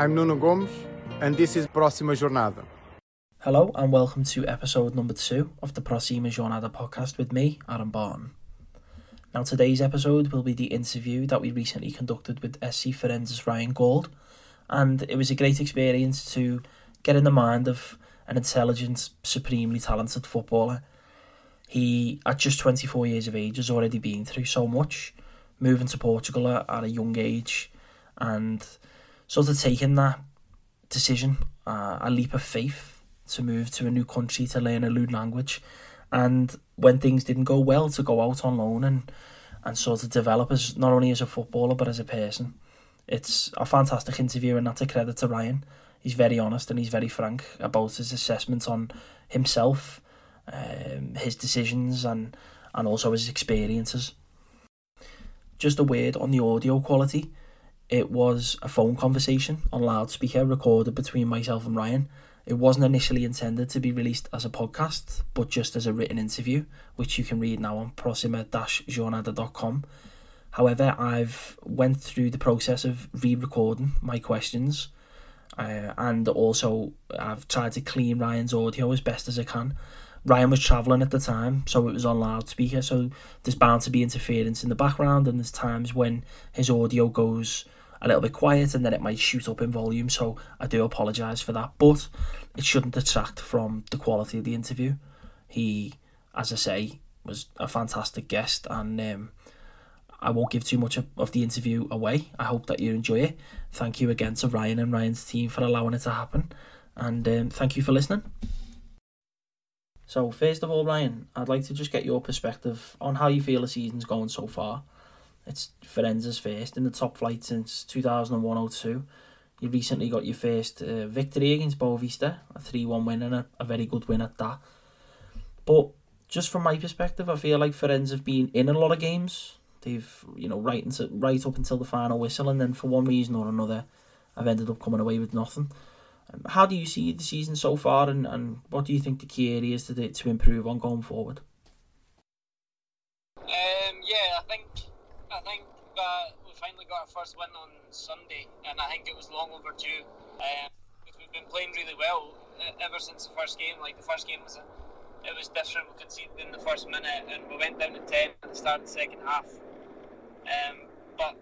I'm Nuno Gomes, and this is Próxima Jornada. Hello, and welcome to episode number two of the Próxima Jornada podcast with me, Aaron Barton. Now, today's episode will be the interview that we recently conducted with SC Farense's Ryan Gauld, and it was a great experience to get in the mind of an intelligent, supremely talented footballer. He, at just 24 years of age, has already been through so much, moving to Portugal at a young age, and sort of taking that decision, uh, a leap of faith to move to a new country to learn a new language, and when things didn't go well, to go out on loan and and sort of develop as not only as a footballer but as a person. It's a fantastic interview, and that's a credit to Ryan. He's very honest and he's very frank about his assessment on himself, um, his decisions, and and also his experiences. Just a word on the audio quality. It was a phone conversation on loudspeaker recorded between myself and Ryan. It wasn't initially intended to be released as a podcast, but just as a written interview, which you can read now on proxima-jornada.com. However, I've went through the process of re-recording my questions, uh, and also I've tried to clean Ryan's audio as best as I can. Ryan was travelling at the time, so it was on loudspeaker, so there's bound to be interference in the background, and there's times when his audio goes a little bit quiet and then it might shoot up in volume, so I do apologise for that, but it shouldn't detract from the quality of the interview. He, as I say, was a fantastic guest, and um, I won't give too much of the interview away. I hope that you enjoy it. Thank you again to Ryan and Ryan's team for allowing it to happen, and um, thank you for listening. So, first of all, Ryan, I'd like to just get your perspective on how you feel the season's going so far. It's Farense's first in the top flight since 2001-02. You recently got your first uh, victory against Boavista, a 3-1 win and a, a very good win at that. But just from my perspective, I feel like Farense have been in a lot of games. They've, you know, right into, right up until the final whistle, and then for one reason or another, I've ended up coming away with nothing. Um, how do you see the season so far, and, and what do you think the key areas to to improve on going forward? Um, yeah, I think I think that we finally got our first win on Sunday, and I think it was long overdue. Um, we've been playing really well ever since the first game. Like the first game was, a, it was different. We conceded in the first minute, and we went down to ten at the start of the second half. Um, but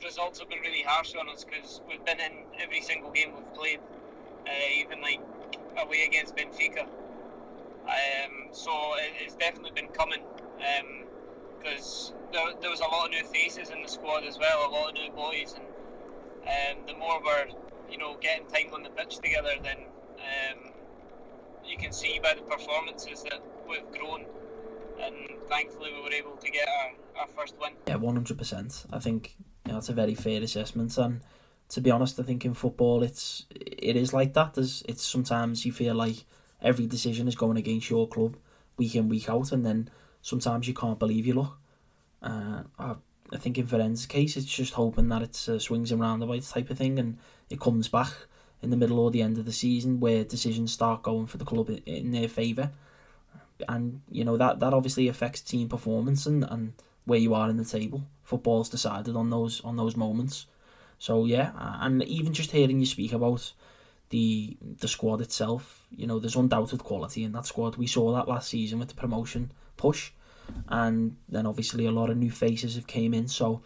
the results have been really harsh on us because we've been in every single game we've played, uh, even like away against Benfica. Um, so it, it's definitely been coming because there, there, was a lot of new faces in the squad as well, a lot of new boys, and um, the more we're you know getting time on the pitch together, then um, you can see by the performances that we've grown, and thankfully we were able to get our, our first win. Yeah, one hundred percent. I think you know, that's a very fair assessment, and to be honest, I think in football it's it is like that. There's it's sometimes you feel like every decision is going against your club week in week out, and then sometimes you can't believe your luck. Uh, I, I think in Farense's case, it's just hoping that it uh, swings the right type of thing, and it comes back in the middle or the end of the season where decisions start going for the club in, in their favour, and you know that that obviously affects team performance and, and where you are in the table. Football's decided on those on those moments. So yeah, and even just hearing you speak about the the squad itself, you know, there's undoubted quality in that squad. We saw that last season with the promotion push, and then obviously a lot of new faces have came in. So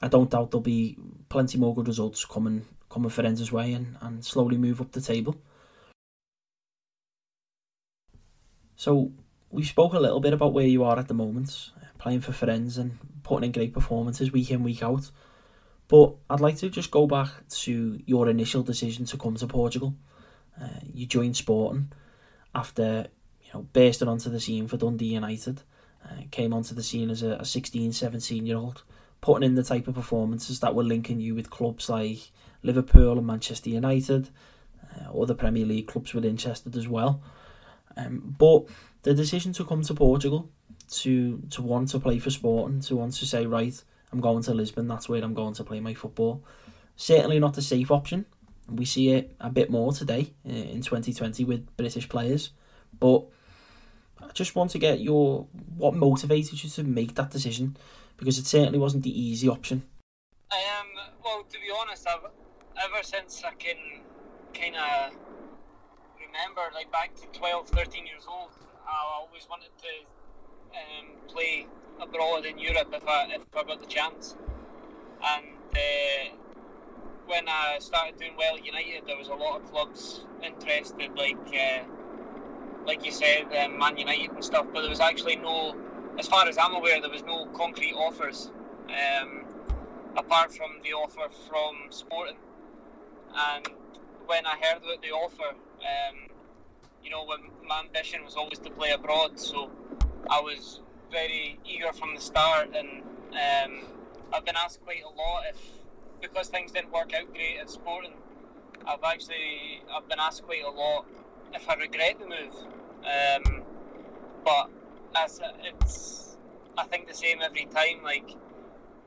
I don't doubt there'll be plenty more good results coming coming Farense's way and, and slowly move up the table. So we spoke a little bit about where you are at the moment, playing for Farense and putting in great performances week in week out. But I'd like to just go back to your initial decision to come to Portugal. Uh, you joined Sporting after you know bursting onto the scene for Dundee United. Uh, came onto the scene as a, a 16, 17 year old, putting in the type of performances that were linking you with clubs like Liverpool and Manchester United, uh, other Premier League clubs were interested as well. Um, but the decision to come to Portugal, to to want to play for Sporting, to want to say right, I'm going to Lisbon. That's where I'm going to play my football. Certainly not a safe option. We see it a bit more today uh, in 2020 with British players. But I just want to get your what motivated you to make that decision because it certainly wasn't the easy option. Um, well, to be honest, I've, ever since I can kind of remember, like back to 12, 13 years old, I always wanted to um, play abroad in Europe if I if I got the chance. And uh, when I started doing well at United, there was a lot of clubs interested, like uh, like you said, um, Man United and stuff. But there was actually no, as far as I'm aware, there was no concrete offers. Um, apart from the offer from Sporting. And when I heard about the offer, um, you know, when my ambition was always to play abroad, so I was very eager from the start. And um, I've been asked quite a lot if, because things didn't work out great at Sporting, I've actually I've been asked quite a lot if I regret the move. Um, but as it's, I think the same every time. Like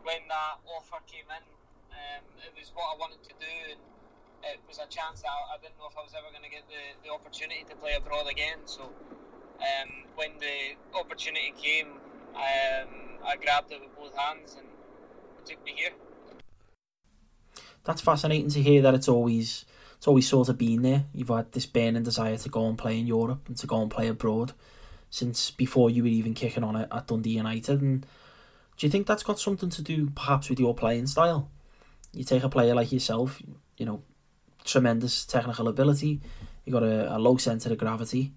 when that offer came in, um, it was what I wanted to do, and it was a chance that I, I didn't know if I was ever going to get the, the opportunity to play abroad again. So um, when the opportunity came, um, I grabbed it with both hands and it took me here. That's fascinating to hear that it's always it's always sort of been there. You've had this burning desire to go and play in Europe and to go and play abroad since before you were even kicking on it at Dundee United and do you think that's got something to do perhaps with your playing style? You take a player like yourself, you know, tremendous technical ability, you got a, a low centre of gravity,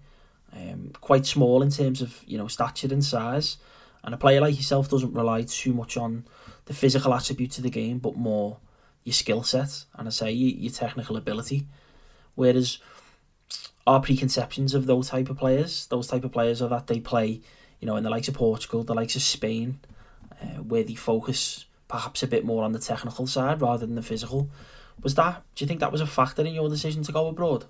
um, quite small in terms of you know stature and size, and a player like yourself doesn't rely too much on the physical attributes of the game, but more your skill set and I say your, your technical ability. Whereas our preconceptions of those type of players, those type of players are that they play, you know, in the likes of Portugal, the likes of Spain, uh, where they focus perhaps a bit more on the technical side rather than the physical. Was that? Do you think that was a factor in your decision to go abroad?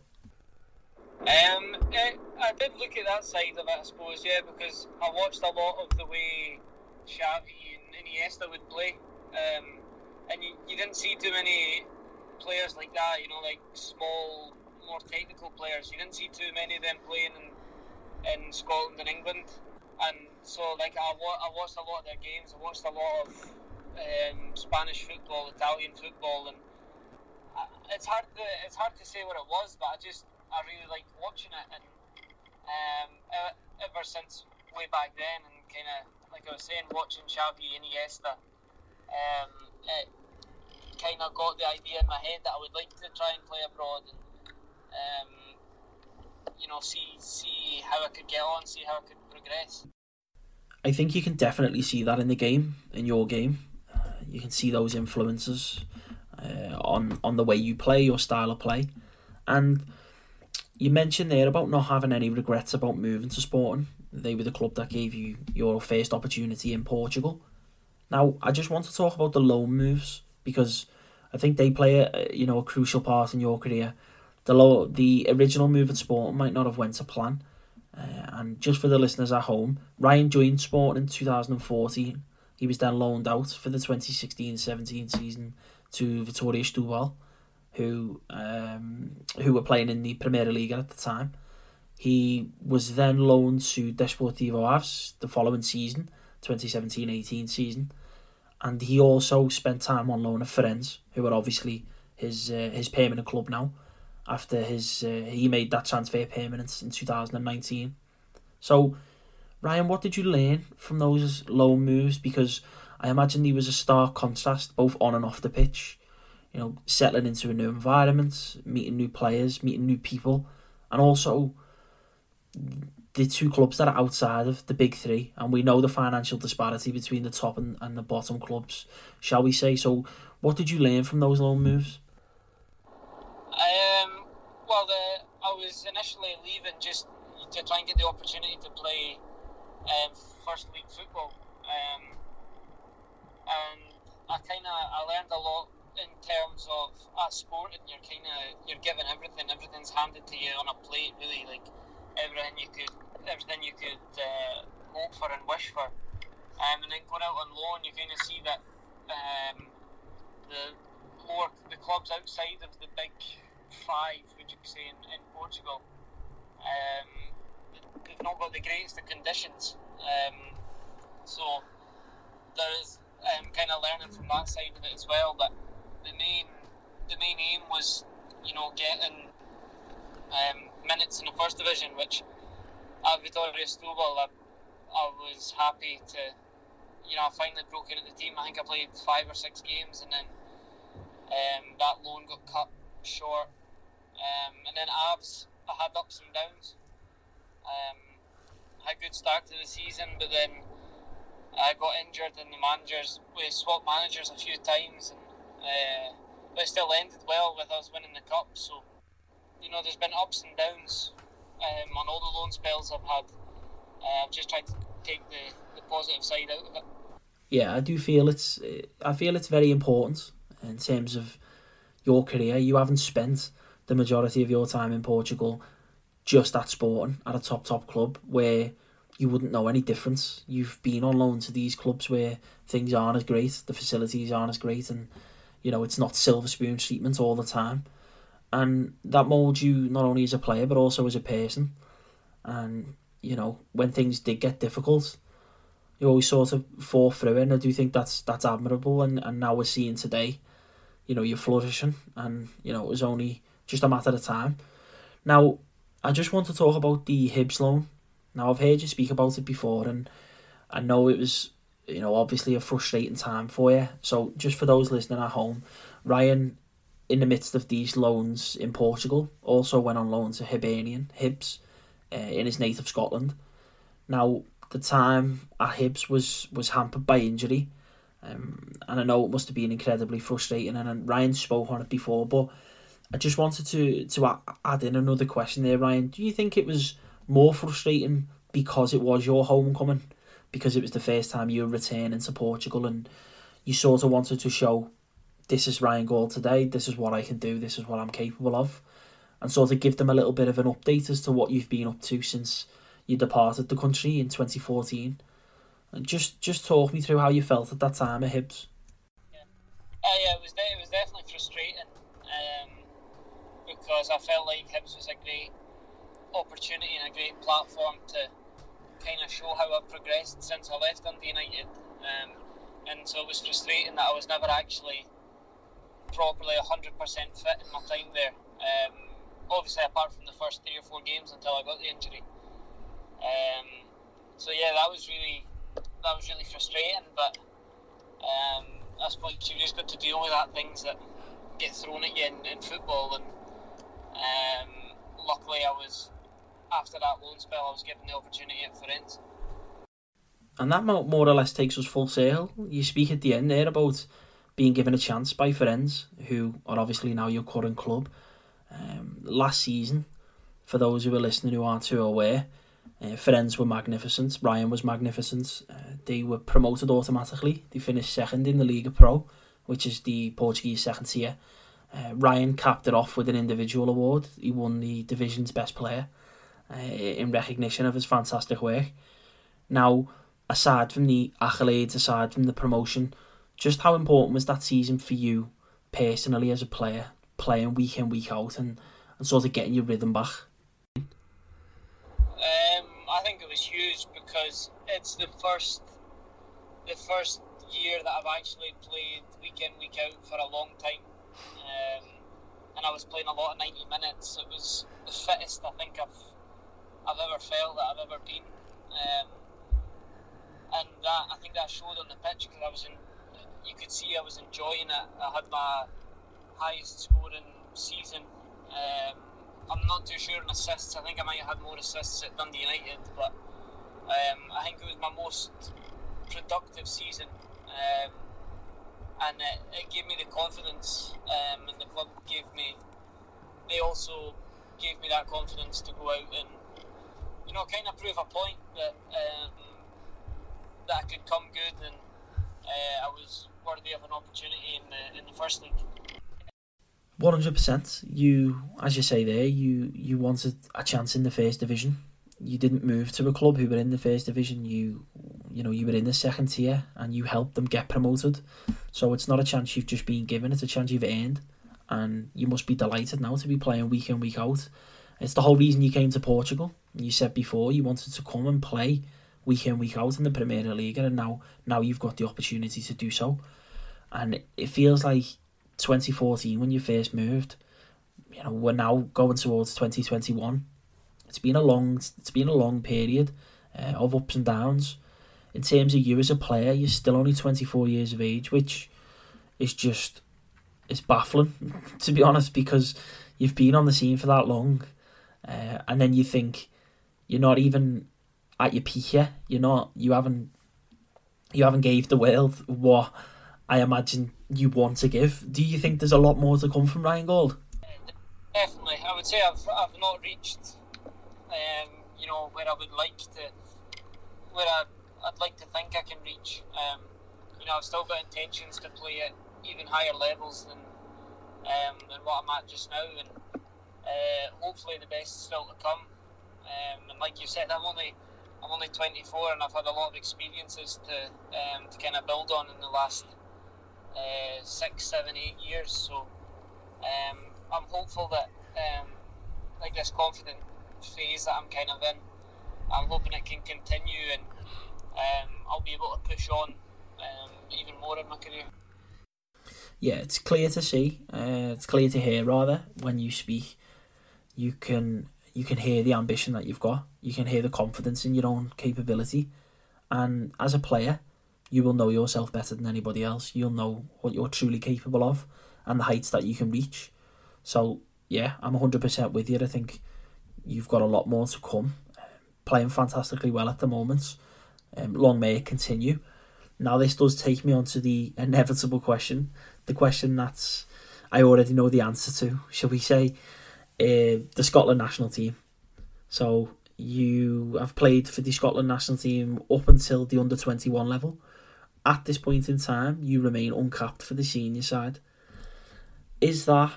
Um, it, I did look at that side of it, I suppose, yeah, because I watched a lot of the way Xavi and Iniesta would play, um, and you, you didn't see too many players like that, you know, like small, more technical players. You didn't see too many of them playing in, in Scotland and England and so like I, wa- I watched a lot of their games. I watched a lot of um, Spanish football, Italian football, and I, it's hard to it's hard to say what it was, but I just I really liked watching it, and um, ever since way back then, and kind of like I was saying, watching Xavi Iniesta, um, it kind of got the idea in my head that I would like to try and play abroad and. Um, you know, see see how I could get on, see how I could progress. I think you can definitely see that in the game, in your game. Uh, you can see those influences uh, on on the way you play, your style of play, and you mentioned there about not having any regrets about moving to Sporting. They were the club that gave you your first opportunity in Portugal. Now, I just want to talk about the loan moves because I think they play a you know a crucial part in your career. The low, the original move at Sporting might not have went to plan, uh, and just for the listeners at home, Ryan joined Sporting in 2014. He was then loaned out for the 2016-17 season to Vitória Setúbal, who um, who were playing in the Premier League at the time. He was then loaned to Desportivo Aves the following season, 2017-18 season, and he also spent time on loan at Farense, who are obviously his uh, his permanent club now after his uh, he made that transfer permanent in 2019. So, Ryan, what did you learn from those loan moves? Because I imagine he was a stark contrast both on and off the pitch. You know, settling into a new environment, meeting new players, meeting new people, and also the two clubs that are outside of the big three, and we know the financial disparity between the top and, and the bottom clubs, shall we say? So, what did you learn from those loan moves? Um, well, the, I was initially leaving just to try and get the opportunity to play um, first league football, um, and I kind of I learned a lot in terms of at sport, and you're kind of you're given everything. Everything's handed to you on a plate, really, like everything you could everything you could uh, hope for and wish for. Um, and then going out on loan, you kind of see that um, the more the clubs outside of the big five, would you say, in, in Portugal, um, they've not got the greatest of conditions. Um, so there is um, kind of learning from that side of it as well. But the main the main aim was, you know, getting um, minutes in the first division, which at Vitória Setúbal, I, I was happy to, you know, I finally broke into the team. I think I played five or six games, and then um, that loan got cut short. Um, and then Aves, I had ups and downs. Um, had a good start to the season, but then I got injured, and the managers we swapped managers a few times, and uh, but it still ended well with us winning the cup. So you know, there's been ups and downs um, on all the loan spells I've had. Uh, I've just tried to take the, the positive side out of it. Yeah, I do feel it's. I feel it's very important in terms of your career. You haven't spent the majority of your time in Portugal just at Sporting at a top top club where you wouldn't know any difference. You've been on loan to these clubs where things aren't as great, the facilities aren't as great, and you know it's not silver spoon treatment all the time and that molds you not only as a player but also as a person. And you know, when things did get difficult, you always sort of fall through it. And I do think that's that's admirable. And, and now we're seeing today, you know, you're flourishing, and you know it was only just a matter of time. Now, I just want to talk about the Hibs loan. Now I've heard you speak about it before, and I know it was you know obviously a frustrating time for you. So just for those listening at home, Ryan in the midst of these loans in Portugal, also went on loan to Hibernian, Hibs, uh, in his native Scotland. Now, the time at Hibs was, was hampered by injury, um, and I know it must have been incredibly frustrating, and Ryan spoke on it before, but I just wanted to, to add in another question there, Ryan. Do you think it was more frustrating because it was your homecoming, because it was the first time you were returning to Portugal, and you sort of wanted to show this is Ryan Gauld today, this is what I can do, this is what I'm capable of, and sort of give them a little bit of an update as to what you've been up to since you departed the country in 2014. And just just talk me through how you felt at that time at Hibs. Yeah, uh, yeah it was de- it was definitely frustrating um, because I felt like Hibs was a great opportunity and a great platform to kind of show how I've progressed since I left Dundee United. Um, and so it was frustrating that I was never actually properly 100% fit in my time there. Um, obviously, apart from the first three or four games until I got the injury. Um, so yeah, that was really that was really frustrating. But um, I suppose you just got to deal with that things that get thrown at you in, in football. And um, luckily, I was after that loan spell, I was given the opportunity at Farense. And that more or less takes us full sail. You speak at the end there about being given a chance by Farense, who are obviously now your current club. Um, last season, for those who are listening who aren't too aware, uh, were magnificent. Ryan was magnificent. Uh, they were promoted automatically. They finished second in the Liga Pro, which is the Portuguese second tier. Uh, Ryan capped it off with an individual award. He won the division's best player uh, in recognition of his fantastic work. Now, aside from the accolades, aside from the promotion, just how important was that season for you personally as a player, playing week in week out and, and sort of getting your rhythm back? Um, I think it was huge because it's the first the first year that I've actually played week in week out for a long time, um, and I was playing a lot of ninety minutes. It was the fittest I think I've I've ever felt that I've ever been, um, and that I think that showed on the pitch because I was in you could see I was enjoying it. I had my highest scoring season. Um, I'm not too sure on assists. I think I might have had more assists at Dundee United, but um, I think it was my most productive season. Um, and it, it, gave me the confidence, um, and the club gave me. They also gave me that confidence to go out and, you know, kind of prove a point that um, that I could come good and uh, I was worthy of an opportunity in the in the first league. One hundred percent. You, as you say there, you you wanted a chance in the first division. You didn't move to a club who were in the first division. You, you know, you were in the second tier, and you helped them get promoted. So it's not a chance you've just been given; it's a chance you've earned, and you must be delighted now to be playing week in week out. It's the whole reason you came to Portugal. You said before you wanted to come and play week in week out in the Premier League, and now now you've got the opportunity to do so, and it feels like 2014 when you first moved. You know, we're now going towards 2021. It's been a long, it's been a long period uh, of ups and downs. In terms of you as a player, you're still only 24 years of age, which is just it's baffling to be honest because you've been on the scene for that long, uh, and then you think you're not even at your peak yet. You're not. You haven't. You haven't gave the world what I imagine you want to give. Do you think there's a lot more to come from Ryan Gauld? Definitely, I would say I've, I've not reached, um, you know, where I would like to, where I, I'd like to think I can reach. Um, you know, I've still got intentions to play at even higher levels than um, than what I'm at just now, and uh, hopefully the best is still to come. Um, and like you said, I'm only I'm only 24, and I've had a lot of experiences to um, to kind of build on in the last uh, six, seven, eight years. So um, I'm hopeful that um, like this confident phase that I'm kind of in, I'm hoping it can continue, and um, I'll be able to push on um, even more in my career yeah, it's clear to see. Uh, it's clear to hear rather when you speak. You can you can hear the ambition that you've got. You can hear the confidence in your own capability, and as a player, you will know yourself better than anybody else. You'll know what you're truly capable of and the heights that you can reach. So yeah, I'm 100% with you. I think you've got a lot more to come. Playing fantastically well at the moment. Um, long may it continue. Now this does take me on to the inevitable question the question that's I already know the answer to. Shall we say uh, the Scotland national team? So you have played for the Scotland national team up until the under twenty one level. At this point in time, you remain uncapped for the senior side. Is that,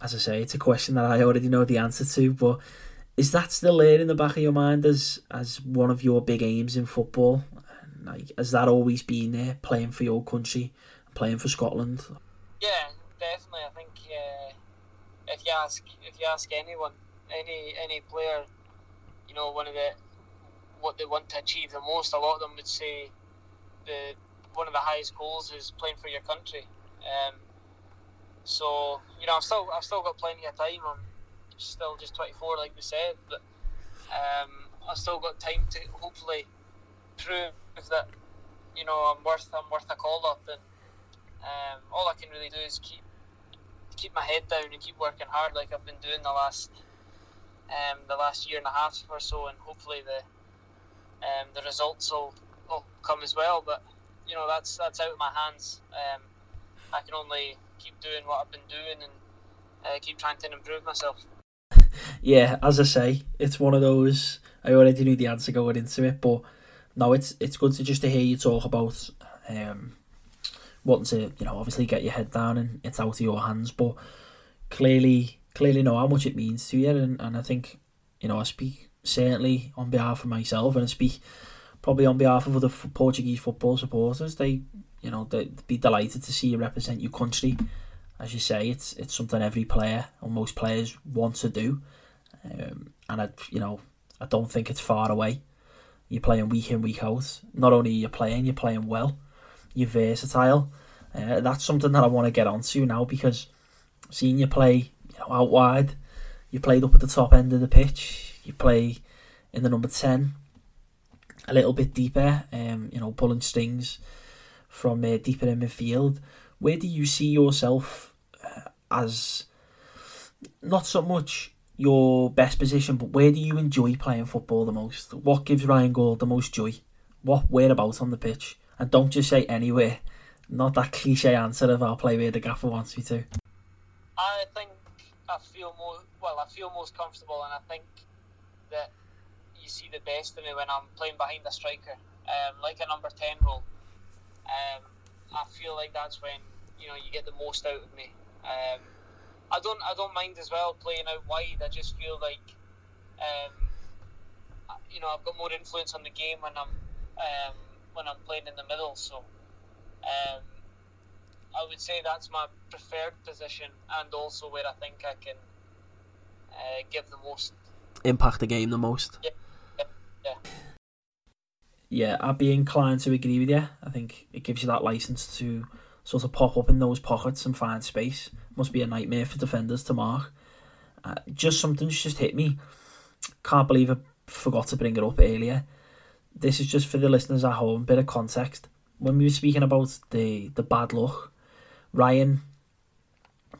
as I say, it's a question that I already know the answer to, but is that still there in the back of your mind as as one of your big aims in football? Like, has that always been there, playing for your country playing for Scotland? Yeah, definitely. I think uh, if you ask if you ask anyone, any any player, you know, one of the what they want to achieve the most, a lot of them would say the one of the highest goals is playing for your country. Um, so you know, I've still I've still got plenty of time. I'm still just 24, like we said, but um, I've still got time to hopefully prove that you know I'm worth I'm worth a call up and um, all I can really do is keep keep my head down and keep working hard, like I've been doing the last um, the last year and a half or so, and hopefully the um, the results will, will come as well. But you know that's that's out of my hands. Um, I can only keep doing what I've been doing and uh, keep trying to improve myself. yeah, as I say, it's one of those. I already knew the answer going into it, but no, it's it's good to just to hear you talk about um, wanting to, you know, obviously get your head down and it's out of your hands, but clearly, clearly know how much it means to you. And, and I think, you know, I speak certainly on behalf of myself and I speak probably on behalf of other Portuguese football supporters. They, you know, they'd be delighted to see you represent your country. As you say, it's it's something every player or most players want to do, um, and I, you know, I don't think it's far away. You're playing week in week out. Not only are you playing, you're playing well you're versatile. Uh, that's something that I want to get onto now because seeing you play you know, out wide, you played up at the top end of the pitch, you play in the number 10 a little bit deeper, um, you know, pulling strings from uh, deeper in midfield. Where do you see yourself uh, as not so much your best position, but where do you enjoy playing football the most? What gives Ryan Gauld the most joy? What whereabouts on the pitch? And don't just say anywhere. Not that cliche answer of I'll play where the gaffer wants me to. I think I feel more well. I feel most comfortable, and I think that you see the best of me when I'm playing behind a striker, um, like a number ten role. Um, I feel like that's when you know you get the most out of me. Um, I don't I don't mind as well playing out wide. I just feel like um, you know I've got more influence on the game when I'm um, when I'm playing in the middle. So um, I would say that's my preferred position, and also where I think I can uh, give the most impact the game the most. Yeah, yeah, yeah. Yeah, I'd be inclined to agree with you. I think it gives you that license to sort of pop up in those pockets and find space. Must be a nightmare for defenders to mark. Uh, just something's just hit me. Can't believe I forgot to bring it up earlier. This is just for the listeners at home, bit of context. When we were speaking about the, the bad luck, Ryan,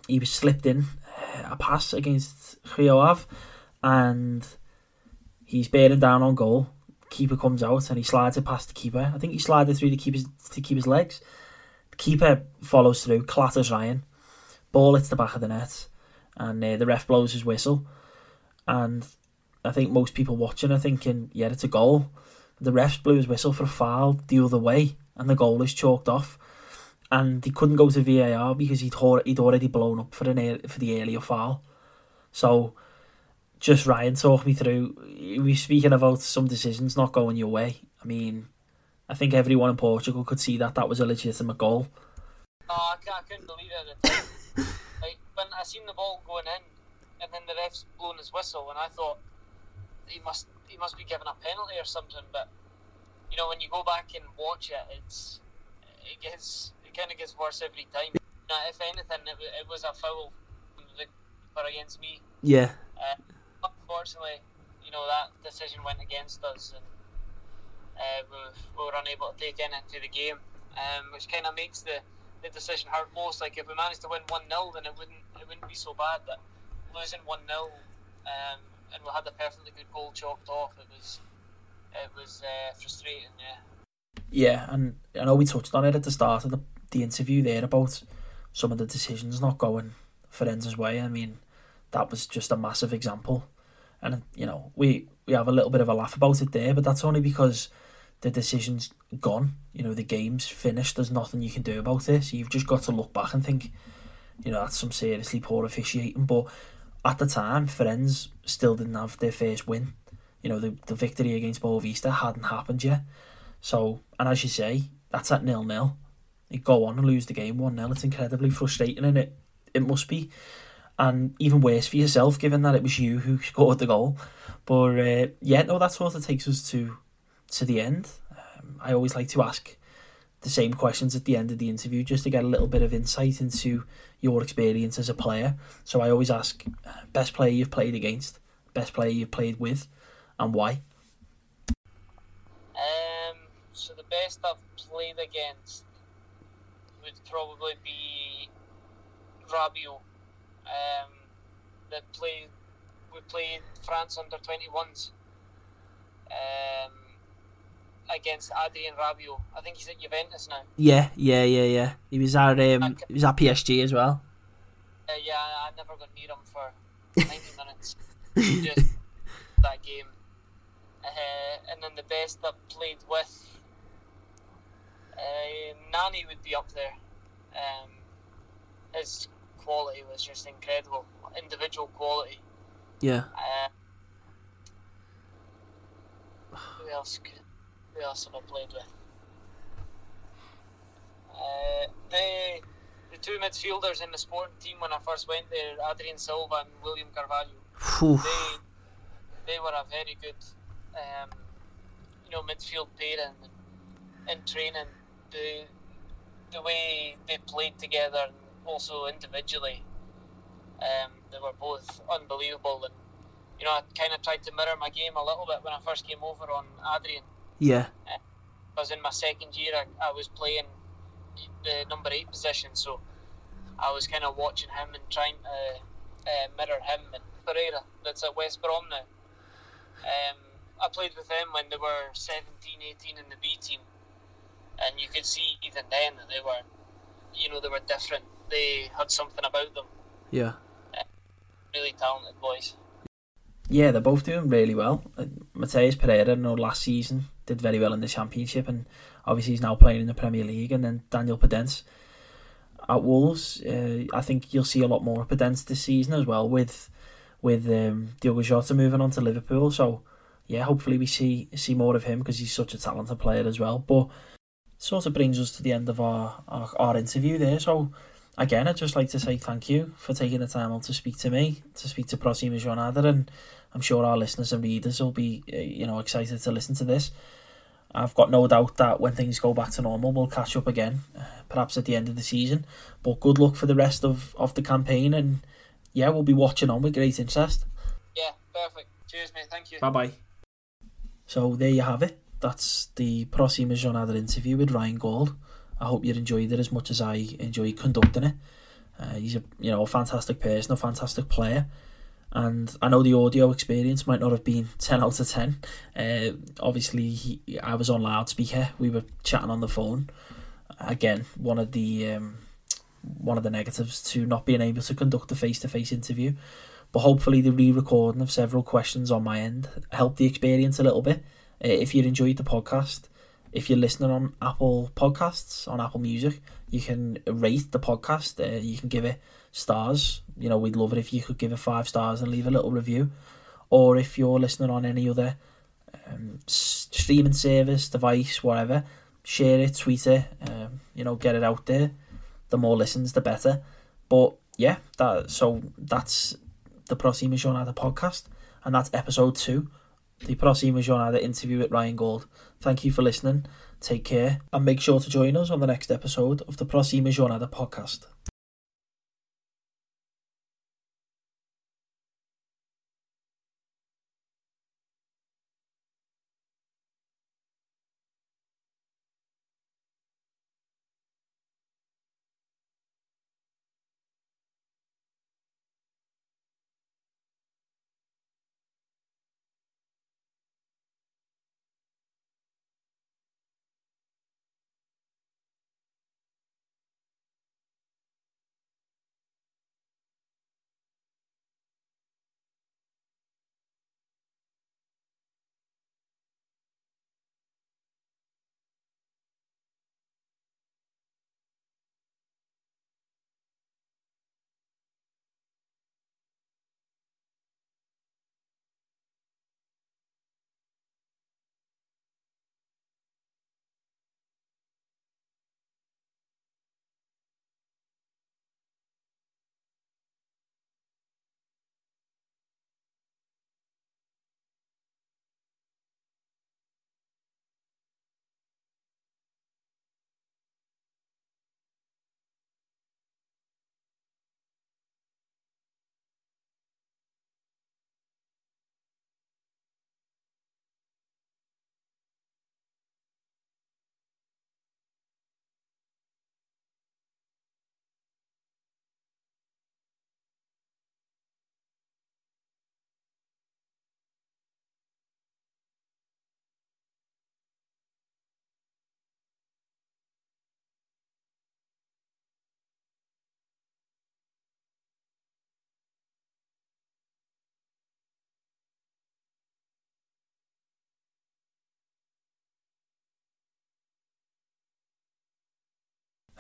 he was slipped in uh, a pass against Rio and he's bearing down on goal. Keeper comes out and he slides it past the keeper. I think he slides it through the keeper's to keeper's legs. The keeper follows through, clatters Ryan. Ball hits the back of the net, and uh, the ref blows his whistle. And I think most people watching are thinking, yeah, it's a goal. The refs blew his whistle for a foul the other way, and the goal is chalked off. And he couldn't go to VAR because he'd, he'd already blown up for an for the earlier foul. So just Ryan talk me through. We speaking about some decisions not going your way. I mean, I think everyone in Portugal could see that that was a legitimate goal. Oh, I, I couldn't believe it like when I seen the ball going in, and then the refs blowing his whistle, and I thought he must he must be given a penalty or something. But you know, when you go back and watch it, it's it gets it kind of gets worse every time. Now, if anything, it, it was a foul for against me. Yeah. Uh, unfortunately, you know that decision went against us, and uh, we, we were unable to take in into the game, um, which kind of makes the, the decision hurt most. Like if we managed to win one 0 then it wouldn't it wouldn't be so bad. But losing one 0 um, and we had a perfectly good goal chalked off, it was it was uh, frustrating. Yeah. Yeah, and I know we touched on it at the start of the, the interview there about some of the decisions not going Farense's way. I mean, that was just a massive example and you know we we have a little bit of a laugh about it there, but that's only because the decision's gone. You know the game's finished. There's nothing you can do about it. So you've just got to look back and think, you know, that's some seriously poor officiating. But at the time, Farense still didn't have their first win. You know, the the victory against Boavista hadn't happened yet. So, and as you say, that's at nil nil. You go on and lose the game one 0 It's incredibly frustrating, and it it must be and even worse for yourself, given that it was you who scored the goal. But uh, yeah, no, that sort of takes us to to the end. Um, I always like to ask the same questions at the end of the interview just to get a little bit of insight into your experience as a player. So I always ask uh, best player you've played against, best player you've played with, and why. Um, so the best I've played against would probably be Rabiot um, that played we played France under 21s um, against Adrien Rabiot. I think he's at Juventus now. Yeah, yeah, yeah, yeah. He was at um, he was at PSG as well. Uh, yeah, I never got near him for 90 minutes. Just that game. Uh, and then the best I've played with, uh, Nani would be up there. Um, his quality was just incredible. Individual quality. Yeah. Uh, who else? Who have I played with? Uh, the the two midfielders in the sporting team when I first went there, Adrien Silva and William Carvalho. They they were a very good, um, you know, midfield pairing and in training. The the way they played together and also individually, um, they were both unbelievable. And you know, I kind of tried to mirror my game a little bit when I first came over on Adrien. Yeah. Because in my second year, I, I was playing the number eight position, so I was kind of watching him and trying to uh, mirror him and Pereira, that's at West Brom now. Um, I played with them when they were 17, 18 in the B team, and you could see even then that they were, you know, they were different they had something about them. Yeah. Uh, really talented boys. Yeah, they're both doing really well. Uh, Matheus Pereira, know last season did very well in the Championship, and obviously he's now playing in the Premier League. And then Daniel Podence at Wolves, uh, I think you'll see a lot more of Podence this season as well, with with um, Diogo Jota moving on to Liverpool. So yeah, hopefully we see see more of him because he's such a talented player as well. But sort of brings us to the end of our, our, our interview there. So again, I'd just like to say thank you for taking the time out to speak to me, to speak to Próxima Jornada, and I'm sure our listeners and readers will be, uh, you know, excited to listen to this. I've got no doubt that when things go back to normal, we'll catch up again, uh, perhaps at the end of the season. But good luck for the rest of, of the campaign, and yeah, we'll be watching on with great interest. Yeah, perfect. Cheers, mate. Thank you. Bye bye. So there you have it. That's the Próxima Jornada interview with Ryan Gauld. I hope you enjoyed it as much as I enjoyed conducting it. Uh, he's a you know a fantastic person, a fantastic player, and I know the audio experience might not have been ten out of ten. Uh, obviously, he, I was on loudspeaker. We were chatting on the phone. Again, one of the um, one of the negatives to not being able to conduct a face to face interview. But hopefully, the re recording of several questions on my end helped the experience a little bit. Uh, if you enjoyed the podcast, if you're listening on Apple Podcasts, on Apple Music, you can rate the podcast. Uh, you can give it stars. You know, we'd love it if you could give it five stars and leave a little review. Or if you're listening on any other um, streaming service, device, whatever, share it, tweet it, um, you know, get it out there. The more listens, the better. But yeah, that so that's the Próxima Jornada podcast, and that's episode two, the Próxima Jornada interview with Ryan Gauld. Thank you for listening, take care, and make sure to join us on the next episode of the Próxima Jornada podcast.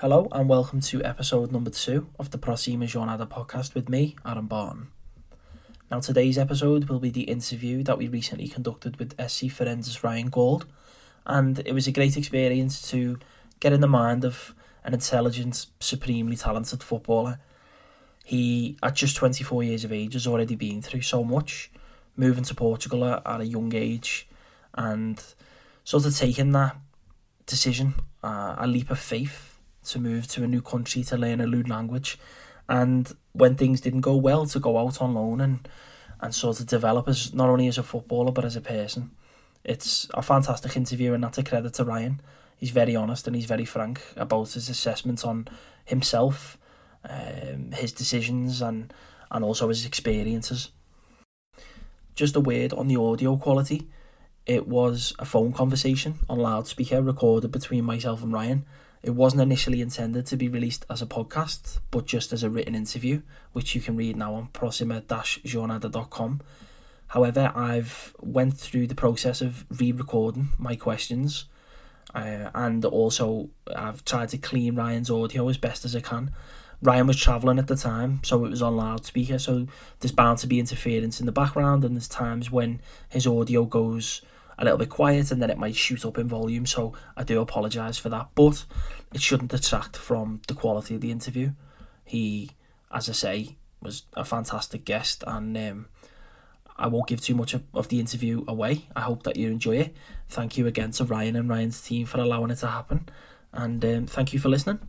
Hello and welcome to episode number two of the Próxima Jornada podcast with me, Aaron Barton. Now, today's episode will be the interview that we recently conducted with SC Firenze's Ryan Gauld, and it was a great experience to get in the mind of an intelligent, supremely talented footballer. He, at just 24 years of age, has already been through so much, moving to Portugal at, a young age, and sort of taking that decision, uh, a leap of faith to move to a new country to learn a new language, and when things didn't go well, to go out on loan and and sort of develop as not only as a footballer but as a person. It's a fantastic interview, and that's a credit to Ryan. He's very honest and he's very frank about his assessment on himself, um, his decisions, and and also his experiences. Just a word on the audio quality. It was a phone conversation on loudspeaker recorded between myself and Ryan it wasn't initially intended to be released as a podcast, but just as a written interview, which you can read now on proxima-jornada.com. However, I've went through the process of re-recording my questions, uh, and also I've tried to clean Ryan's audio as best as I can. Ryan was travelling at the time, so it was on loudspeaker, so there's bound to be interference in the background, and there's times when his audio goes a little bit quiet and then it might shoot up in volume. So I do apologise for that, but it shouldn't detract from the quality of the interview. He, as I say, was a fantastic guest and um, I won't give too much of, the interview away. I hope that you enjoy it. Thank you again to Ryan and Ryan's team for allowing it to happen. And um, thank you for listening.